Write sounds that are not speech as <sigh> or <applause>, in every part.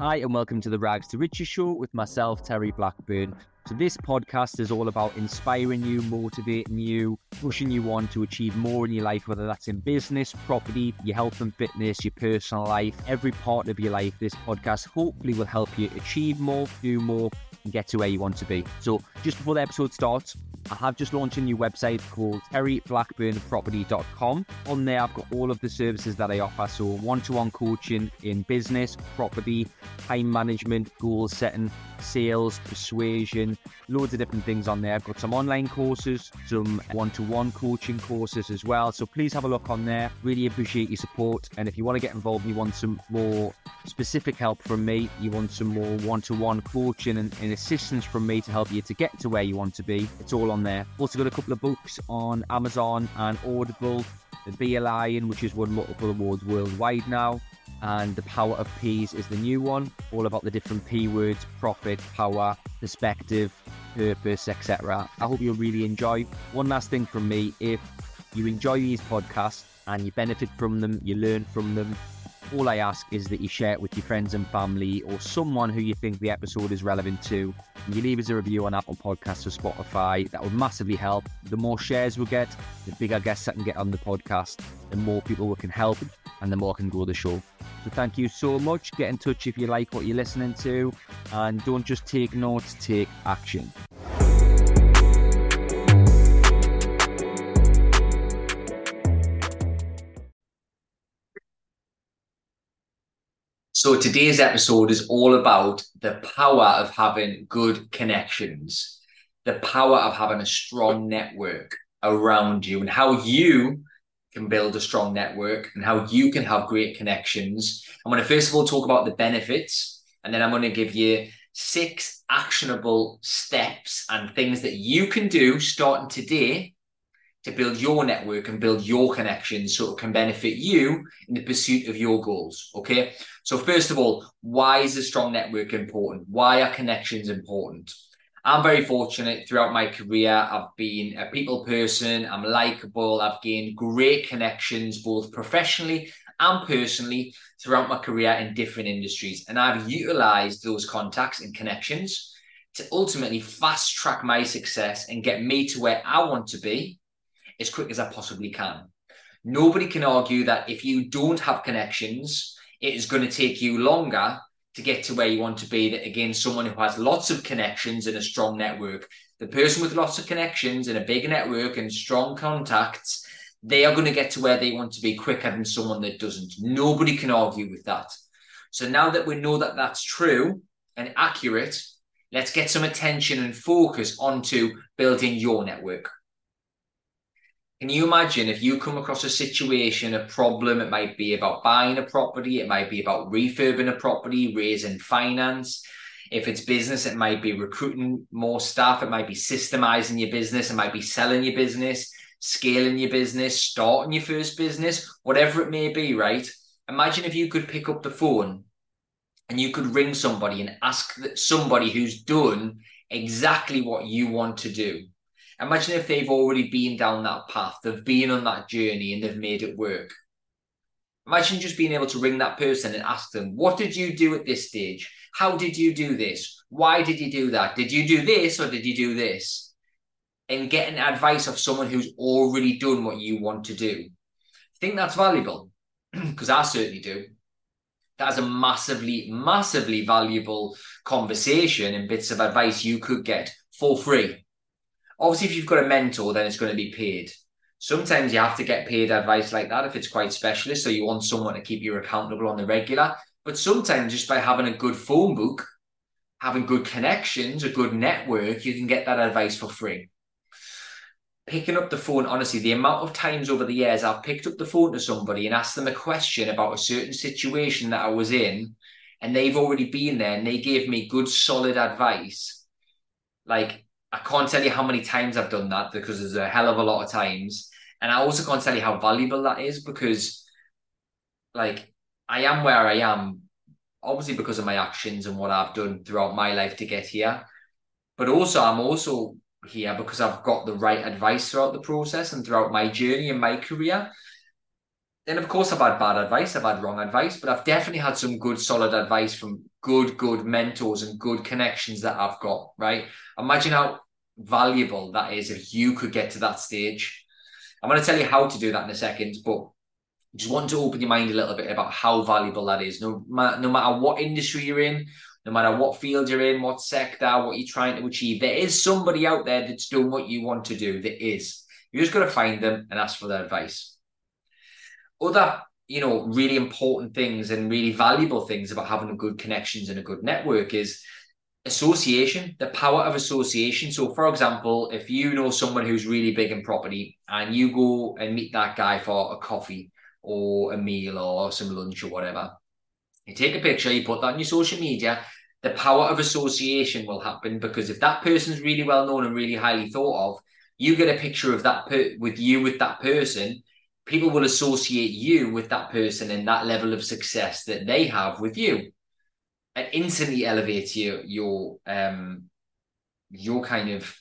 Hi, and welcome to the Rags to Riches show with myself, Terry Blackburn. So, this podcast is all about inspiring you, motivating you, pushing you on to achieve more in your life, whether that's in business, property, your health and fitness, your personal life, every part of your life. This podcast hopefully will help you achieve more, do more, and get to where you want to be. So, just before the episode starts, I have just launched a new website called terryblackburnproperty.com. On there, I've got all of the services that I offer. So, one to one coaching in business, property, time management, goal setting, sales, persuasion, loads of different things on there. I've got some online courses, some one to one coaching courses as well. So, please have a look on there. Really appreciate your support. And if you want to get involved, you want some more specific help from me, you want some more one to one coaching and, assistance from me to help you to get to where you want to be, it's all on there. Also got a couple of books on Amazon and Audible. The Be a Lion, which has won multiple awards worldwide now, and The Power of P's is the new one, all about the different P words, profit, power, perspective, purpose, etc. I hope you'll really enjoy. One last thing from me, if you enjoy these podcasts and you benefit from them, you learn from them, all I ask is that you share it with your friends and family or someone who you think the episode is relevant to. And you leave us a review on Apple Podcasts or Spotify. That would massively help. The more shares we get, the bigger guests that can get on the podcast, the more people we can help, and the more can grow the show. So thank you so much. Get in touch if you like what you're listening to, and don't just take notes, take action. So today's episode is all about the power of having good connections, the power of having a strong network around you, and how you can build a strong network and how you can have great connections. I'm going to first of all talk about the benefits, and then I'm going to give you six actionable steps and things that you can do starting today to build your network and build your connections so it can benefit you in the pursuit of your goals. Okay. So, first of all, why is a strong network important? Why are connections important? I'm very fortunate throughout my career. I've been a people person, I'm likable, I've gained great connections both professionally and personally throughout my career in different industries. And I've utilized those contacts and connections to ultimately fast track my success and get me to where I want to be as quick as I possibly can. Nobody can argue that if you don't have connections, it is going to take you longer to get to where you want to be. That again, someone who has lots of connections and a strong network, the person with lots of connections and a big network and strong contacts, they are going to get to where they want to be quicker than someone that doesn't. Nobody can argue with that. So now that we know that that's true and accurate, let's get some attention and focus onto building your network. Can you imagine if you come across a situation, a problem? It might be about buying a property, it might be about refurbing a property, raising finance. If it's business, it might be recruiting more staff, it might be systemizing your business, it might be selling your business, scaling your business, starting your first business, whatever it may be, right? Imagine if you could pick up the phone and you could ring somebody and ask somebody who's done exactly what you want to do Imagine if they've already been down that path, they've been on that journey and they've made it work. Imagine just being able to ring that person and ask them, What did you do at this stage? How did you do this? Why did you do that? Did you do this or did you do this? And getting advice of someone who's already done what you want to do. I think that's valuable <clears throat> because I certainly do. That's a massively, massively valuable conversation and bits of advice you could get for free Obviously, if you've got a mentor, then it's going to be paid. Sometimes you have to get paid advice like that if it's quite specialist. So you want someone to keep you accountable on the regular. But sometimes just by having a good phone book, having good connections, a good network, you can get that advice for free. Picking up the phone, honestly, the amount of times over the years I've picked up the phone to somebody and asked them a question about a certain situation that I was in, and they've already been there and they gave me good, solid advice. Like I can't tell you how many times I've done that because there's a hell of a lot of times. And I also can't tell you how valuable that is because, like, I am where I am, obviously because of my actions and what I've done throughout my life to get here. But also, I'm also here because I've got the right advice throughout the process and throughout my journey and my career. Then of course I've had bad advice, I've had wrong advice, but I've definitely had some good solid advice from good, good mentors and good connections that I've got, right? Imagine how valuable that is if you could get to that stage. I'm going to tell you how to do that in a second, but just want to open your mind a little bit about how valuable that is. No, no matter what industry you're in, no matter what field you're in, what sector, what you're trying to achieve, there is somebody out there that's doing what you want to do. There is. You just got to find them and ask for their advice. Other, you know, really important things and really valuable things about having good connections and a good network is association, the power of association. So, for example, if you know someone who's really big in property and you go and meet that guy for a coffee or a meal or some lunch or whatever, you take a picture, you put that on your social media. The power of association will happen because if that person's really well known and really highly thought of, you get a picture of that per- with you with that person. People will associate you with that person and that level of success that they have with you and instantly elevates your your um your kind of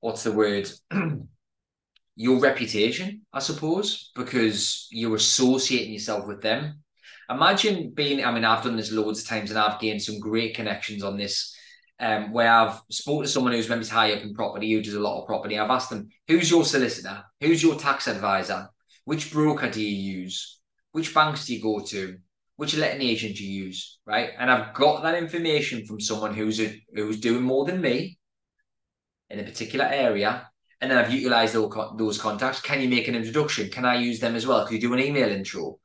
what's the word <clears throat> your reputation i suppose because you're associating yourself with them imagine being i mean i've done this loads of times and i've gained some great connections on this um, where I've spoken to someone who's maybe high up in property, who does a lot of property. I've asked them, who's your solicitor? Who's your tax advisor? Which broker do you use? Which banks do you go to? which letting agent do you use, right? And I've got that information from someone who's a, who's doing more than me in a particular area, and then I've utilized those, those contacts. Can you make an introduction? Can I use them as well? Can you do an email intro?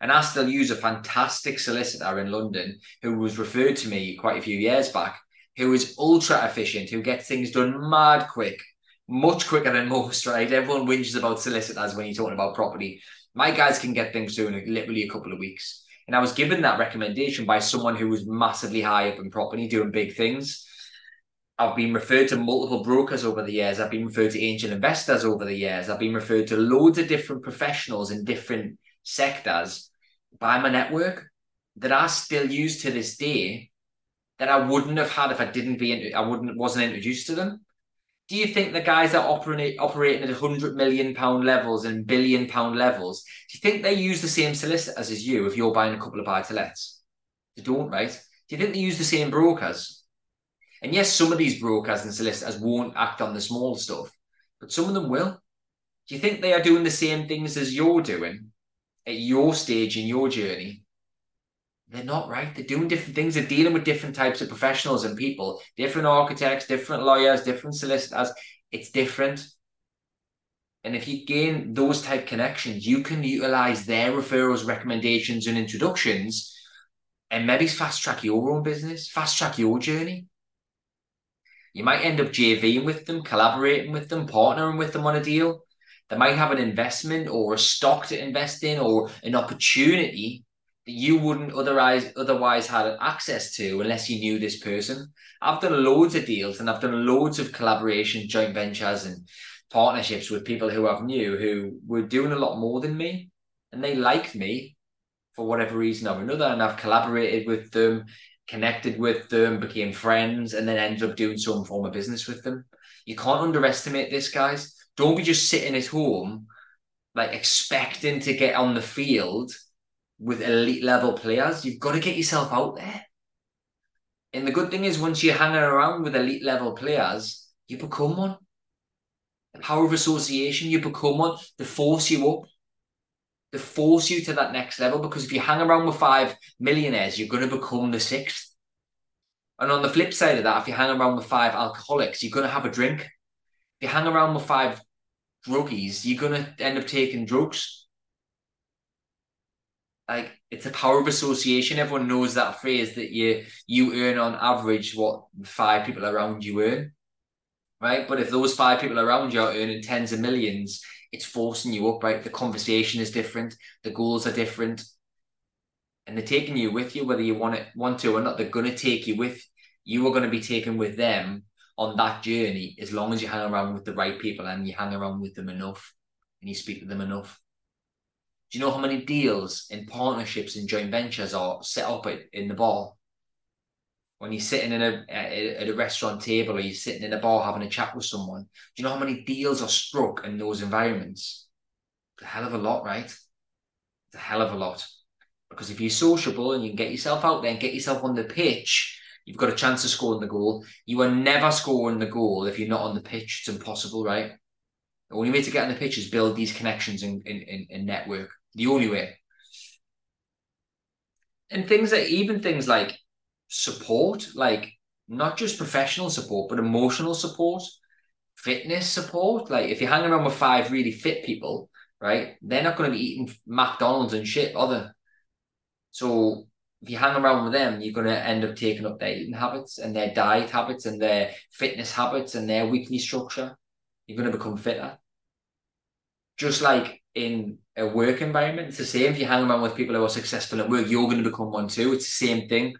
And I still use a fantastic solicitor in London who was referred to me quite a few years back, who is ultra efficient, who gets things done mad quick, much quicker than most, right? Everyone whinges about solicitors when you're talking about property. My guys can get things done in literally a couple of weeks. And I was given that recommendation by someone who was massively high up in property, doing big things. I've been referred to multiple brokers over the years. I've been referred to angel investors over the years. I've been referred to loads of different professionals in different sectors by my network that I still use to this day that I wouldn't have had if I didn't be I wouldn't wasn't introduced to them do you think the guys that operate operating at 100 million pound levels and billion pound levels, do you think they use the same solicitors as you if you're buying a couple of buy to lets? They don't, right? Do you think they use the same brokers? And yes, some of these brokers and solicitors won't act on the small stuff, but some of them will. Do you think they are doing the same things as you're doing at your stage in your journey? They're not right. They're doing different things. They're dealing with different types of professionals and people, different architects, different lawyers, different solicitors. It's different. And if you gain those type connections, you can utilize their referrals, recommendations, and introductions, and maybe fast track your own business, fast track your journey. You might end up JVing with them, collaborating with them, partnering with them on a deal. They might have an investment or a stock to invest in or an opportunity you wouldn't otherwise otherwise had access to unless you knew this person. I've done loads of deals and I've done loads of collaboration, joint ventures, and partnerships with people who I've knew who were doing a lot more than me, and they liked me for whatever reason or another, and I've collaborated with them, connected with them, became friends, and then ended up doing some form of business with them. You can't underestimate this, guys. Don't be just sitting at home, like expecting to get on the field with elite level players, you've got to get yourself out there. And the good thing is, once you're hanging around with elite level players, you become one. The power of association, you become one. They force you up. They force you to that next level because if you hang around with five millionaires, you're going to become the sixth. And on the flip side of that, if you hang around with five alcoholics, you're going to have a drink. If you hang around with five druggies, you're going to end up taking drugs like it's a power of association. Everyone knows that phrase that you you earn on average what five people around you earn, right? But if those five people around you are earning tens of millions, it's forcing you up, right? The conversation is different, the goals are different, and they're taking you with you whether you want it want to or not. They're to take you with you are going to be taken with them on that journey as long as you hang around with the right people and you hang around with them enough and you speak to them enough. Do you know how many deals in partnerships and joint ventures are set up in the bar? When you're sitting in a at a restaurant table or you're sitting in a bar having a chat with someone, do you know how many deals are struck in those environments? A hell of a lot, right? It's a hell of a lot. Because if you're sociable and you can get yourself out there and get yourself on the pitch, you've got a chance of scoring the goal. You are never scoring the goal if you're not on the pitch. It's impossible, right? The only way to get on the pitch is build these connections and, and, and network. The only way. And things that even things like support, like not just professional support, but emotional support, fitness support. Like if you're hanging around with five really fit people, right, they're not going to be eating McDonald's and shit, they? So if you hang around with them, you're going to end up taking up their eating habits and their diet habits and their fitness habits and their weekly structure. You're going to become fitter. Just like in a work environment, it's the same. If you hang around with people who are successful at work, you're going to become one too. It's the same thing,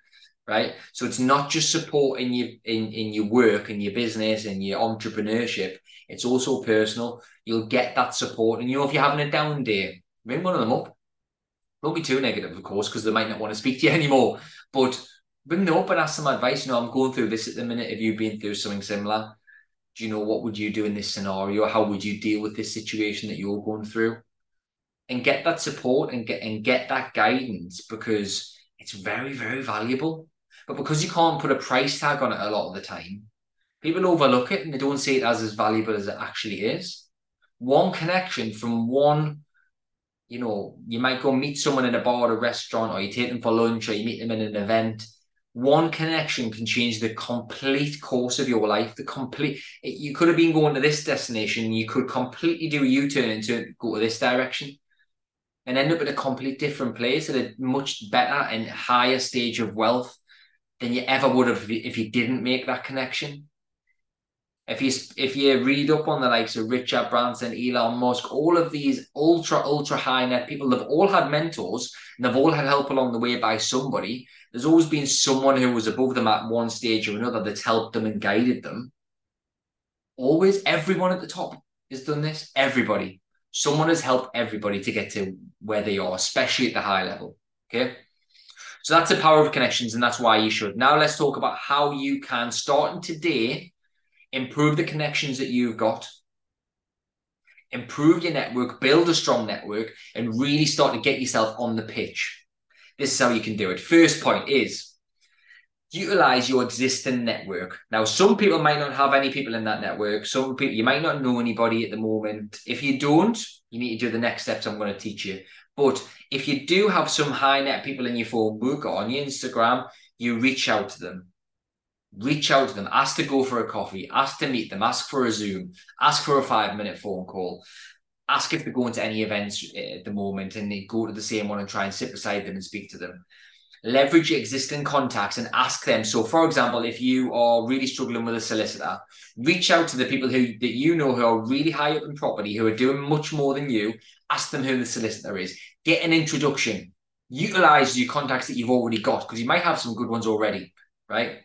right? So it's not just supporting you in, in your work and your business and your entrepreneurship. It's also personal. You'll get that support. And you know, if you're having a down day, ring one of them up don't be too negative, of course, because they might not want to speak to you <laughs> anymore. But bring them up and ask some advice. You know, I'm going through this at the minute. Have you been through something similar? You know what would you do in this scenario? How would you deal with this situation that you're going through? And get that support and get and get that guidance because it's very, very valuable. But because you can't put a price tag on it a lot of the time, people overlook it and they don't see it as as valuable as it actually is. One connection from one you know, you might go meet someone in a bar or a restaurant, or you take them for lunch, or you meet them in an event. One connection can change the complete course of your life. The complete, you could have been going to this destination, you could completely do a U turn and to go to this direction and end up in a complete different place at a much better and higher stage of wealth than you ever would have if you didn't make that connection. If you if you read up on the likes of Richard Branson, Elon Musk, all of these ultra ultra high net people, they've all had mentors and they've all had help along the way by somebody. There's always been someone who was above them at one stage or another that's helped them and guided them. Always, everyone at the top has done this. Everybody, someone has helped everybody to get to where they are, especially at the high level. Okay. So that's the power of connections, and that's why you should. Now let's talk about how you can, starting today, improve the connections that you've got, improve your network, build a strong network, and really start to get yourself on the pitch. This is how you can do it. First point is utilize your existing network. Now, some people might not have any people in that network. Some people, you might not know anybody at the moment. If you don't, you need to do the next steps I'm going to teach you. But if you do have some high net people in your phone book or on your Instagram, you reach out to them reach out to them, ask to go for a coffee, ask to meet them, ask for a Zoom, ask for a five minute phone call, ask if they're going to any events eh, at the moment and they go to the same one and try and sit beside them and speak to them. Leverage existing contacts and ask them. So, for example, if you are really struggling with a solicitor, reach out to the people who that you know who are really high up in property, who are doing much more than you. Ask them who the solicitor is. Get an introduction. Utilize your contacts that you've already got because you might have some good ones already, right?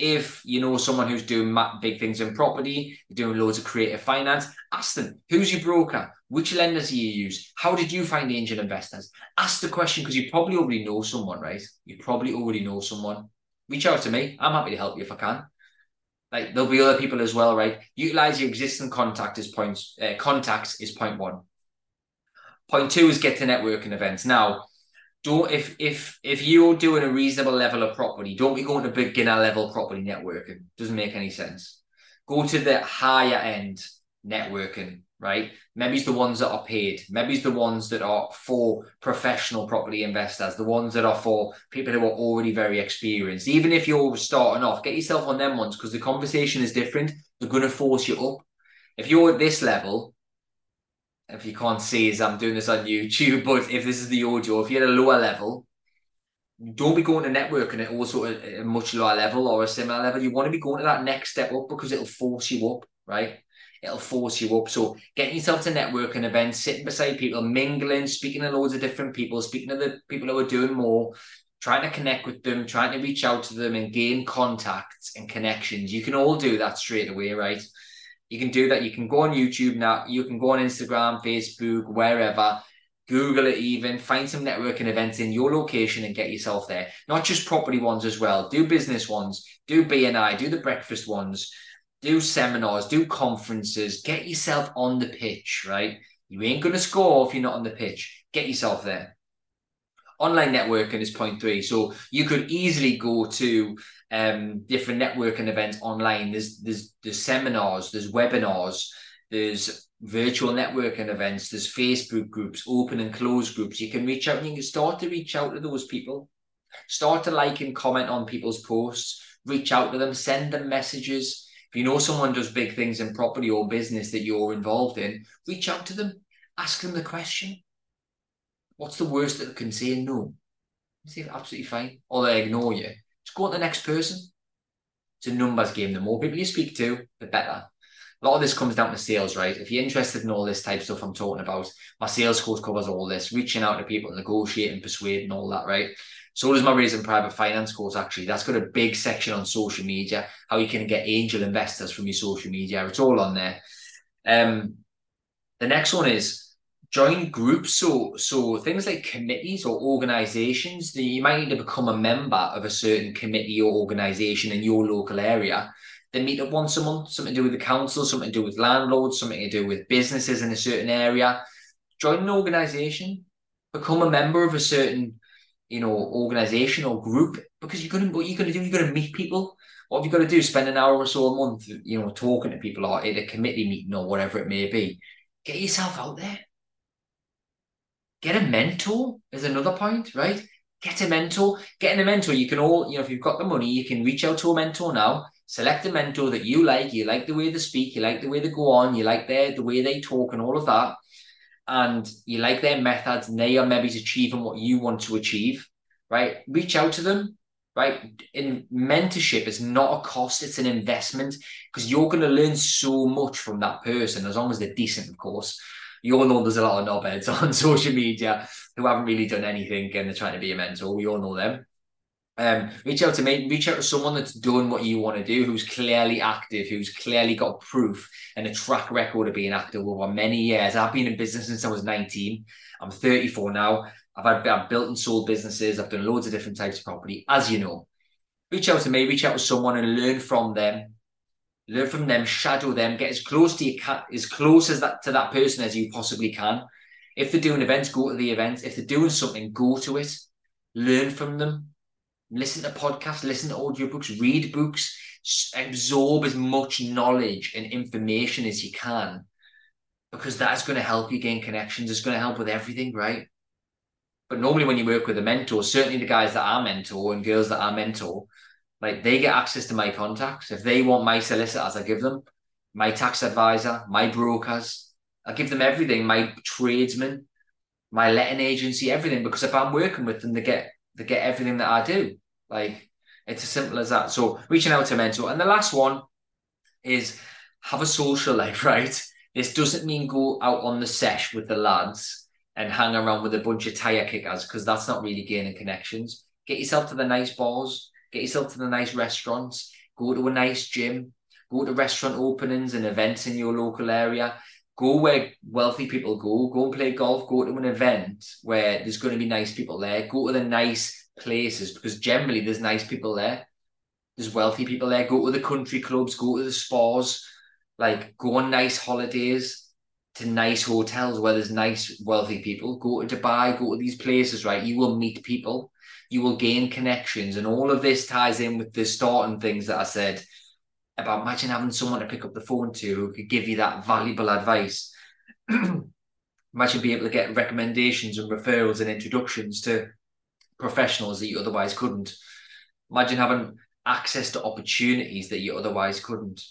If you know someone who's doing big things in property, doing loads of creative finance, ask them who's your broker, which lenders do you use, how did you find the angel investors? Ask the question because you probably already know someone, right? You probably already know someone. Reach out to me. I'm happy to help you if I can. Like there'll be other people as well, right? Utilize your existing contact as points. Uh, contacts is point one. Point two is get to networking events. Now, don't if if if you're doing a reasonable level of property, don't be going to beginner level property networking. Doesn't make any sense. Go to the higher end networking, right? Maybe it's the ones that are paid. Maybe it's the ones that are for professional property investors, the ones that are for people who are already very experienced. Even if you're starting off, get yourself on them ones because the conversation is different. They're going to force you up. If you're at this level, if you can't see as I'm doing this on YouTube, but if this is the audio, if you're at a lower level, don't be going to networking at also at a much lower level or a similar level. You want to be going to that next step up because it'll force you up, right? It'll force you up. So getting yourself to networking events, sitting beside people, mingling, speaking to loads of different people, speaking to the people who are doing more, trying to connect with them, trying to reach out to them and gain contacts and connections. You can all do that straight away, right? You can do that. You can go on YouTube now. You can go on Instagram, Facebook, wherever. Google it even. Find some networking events in your location and get yourself there. Not just property ones as well. Do business ones. Do BNI. Do the breakfast ones. Do seminars. Do conferences. Get yourself on the pitch, right? You ain't going to score if you're not on the pitch. get yourself there. Online networking is point three. So you could easily go to um, different networking events online. There's there's there's seminars, there's webinars, there's virtual networking events, there's Facebook groups, open and closed groups. You can reach out and you can start to reach out to those people. Start to like and comment on people's posts, reach out to them, send them messages. If you know someone does big things in property or business that you're involved in, reach out to them, ask them the question. What's the worst that they can say? No. Say absolutely fine. Or they ignore you. Just go to the next person. It's a numbers game. The more people you speak to, the better. A lot of this comes down to sales, right? If you're interested in all this type stuff I'm talking about, my sales course covers all this, reaching out to people, negotiating, persuading, all that, right? So does my raising private finance course, actually. That's got a big section on social media, how you can get angel investors from your social media. It's all on there. Um, the next one is join groups. So, so things like committees or organizations, you might need to become a member of a certain committee or organization in your local area. They meet up once a month, something to do with the council, something to do with landlords, something to do with businesses in a certain area. Join an organization, become a member of a certain, you know, organization or group because you're gonna what you're gonna do, you're gonna meet people. What have you got to do? Spend an hour or so a month, you know, talking to people or at a committee meeting or whatever it may be. Get yourself out there Get a mentor is another point, right? Get a mentor. Getting a mentor, you can all, you know, if you've got the money, you can reach out to a mentor now. Select a mentor that you like. You like the way they speak. You like the way they go on. You like their the way they talk and all of that. And you like their methods, and they are maybe achieving what you want to achieve, right? Reach out to them, right? In mentorship is not a cost; it's an investment because you're going to learn so much from that person as long as they're decent, of course you all know there's a lot of knobheads <laughs> on social media who haven't really done anything and they're trying to be a mentor. We all know them. Um, reach out to me, reach out to someone that's done what you want to do, who's clearly active, who's clearly got proof and a track record of being active over many years. I've been in business since I was 19. I'm 34 now. I've had I've built and sold businesses. I've done loads of different types of property, as you know. Reach out to me, reach out to someone and learn from them learn from them, shadow them, get as close to your you as close as that to that person as you possibly can. If they're doing events, go to the event. If they're doing something, go to it. Learn from them. Listen to podcasts, listen to audiobooks, read books, absorb as much knowledge and information as you can. Because that's going to help you gain connections. It's going to help with everything, right? But normally when you work with a mentor, certainly the guys that I mentor and girls that I mentor, like they get access to my contacts. If they want my solicitors, I give them my tax advisor, my brokers. I give them everything, my tradesmen, my letting agency, everything. Because if I'm working with them, they get they get everything that I do. Like it's as simple as that. So reaching out to mentor. And the last one is have a social <laughs> life, right? This doesn't mean go out on the sesh with the lads and hang around with a bunch of tire kickers because that's not really gaining connections. Get yourself to the nice balls Get yourself to the nice restaurants. Go to a nice gym. Go to restaurant openings and events in your local area. Go where wealthy people go. Go and play golf. Go to an event where there's going to be nice people there. Go to the nice places because generally there's nice people there. There's wealthy people there. Go to the country clubs. Go to the spas. Like go on nice holidays to nice hotels where there's nice wealthy people. Go to Dubai. Go to these places. Right, you will meet people you will gain connections. And all of this ties in with the starting things that I said about imagine having someone to pick up the phone to who could give you that valuable advice. <clears throat> imagine being able to get recommendations and referrals and introductions to professionals that you otherwise couldn't. Imagine having access to opportunities that you otherwise couldn't.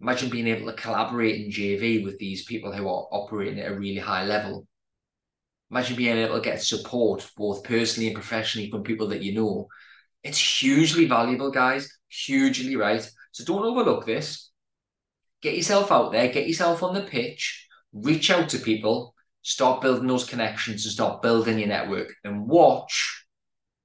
Imagine being able to collaborate in JV with these people who are operating at a really high level. Imagine being able to get support both personally and professionally from people that you know. It's hugely valuable, guys. Hugely right. So don't overlook this. Get yourself out there, get yourself on the pitch, reach out to people, start building those connections and start building your network and watch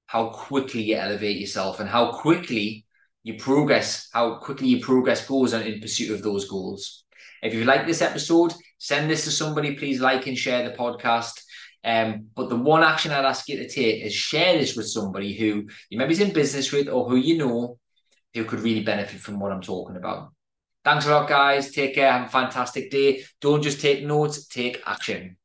how quickly you elevate yourself and how quickly you progress, how quickly your progress goes in pursuit of those goals. If you like this episode, send this to somebody. Please like and share the podcast. Um, but the one action I'd ask you to take is share this with somebody who you maybe is in business with or who you know who could really benefit from what I'm talking about. Thanks a lot, guys. Take care. Have a fantastic day. Don't just take notes, take action.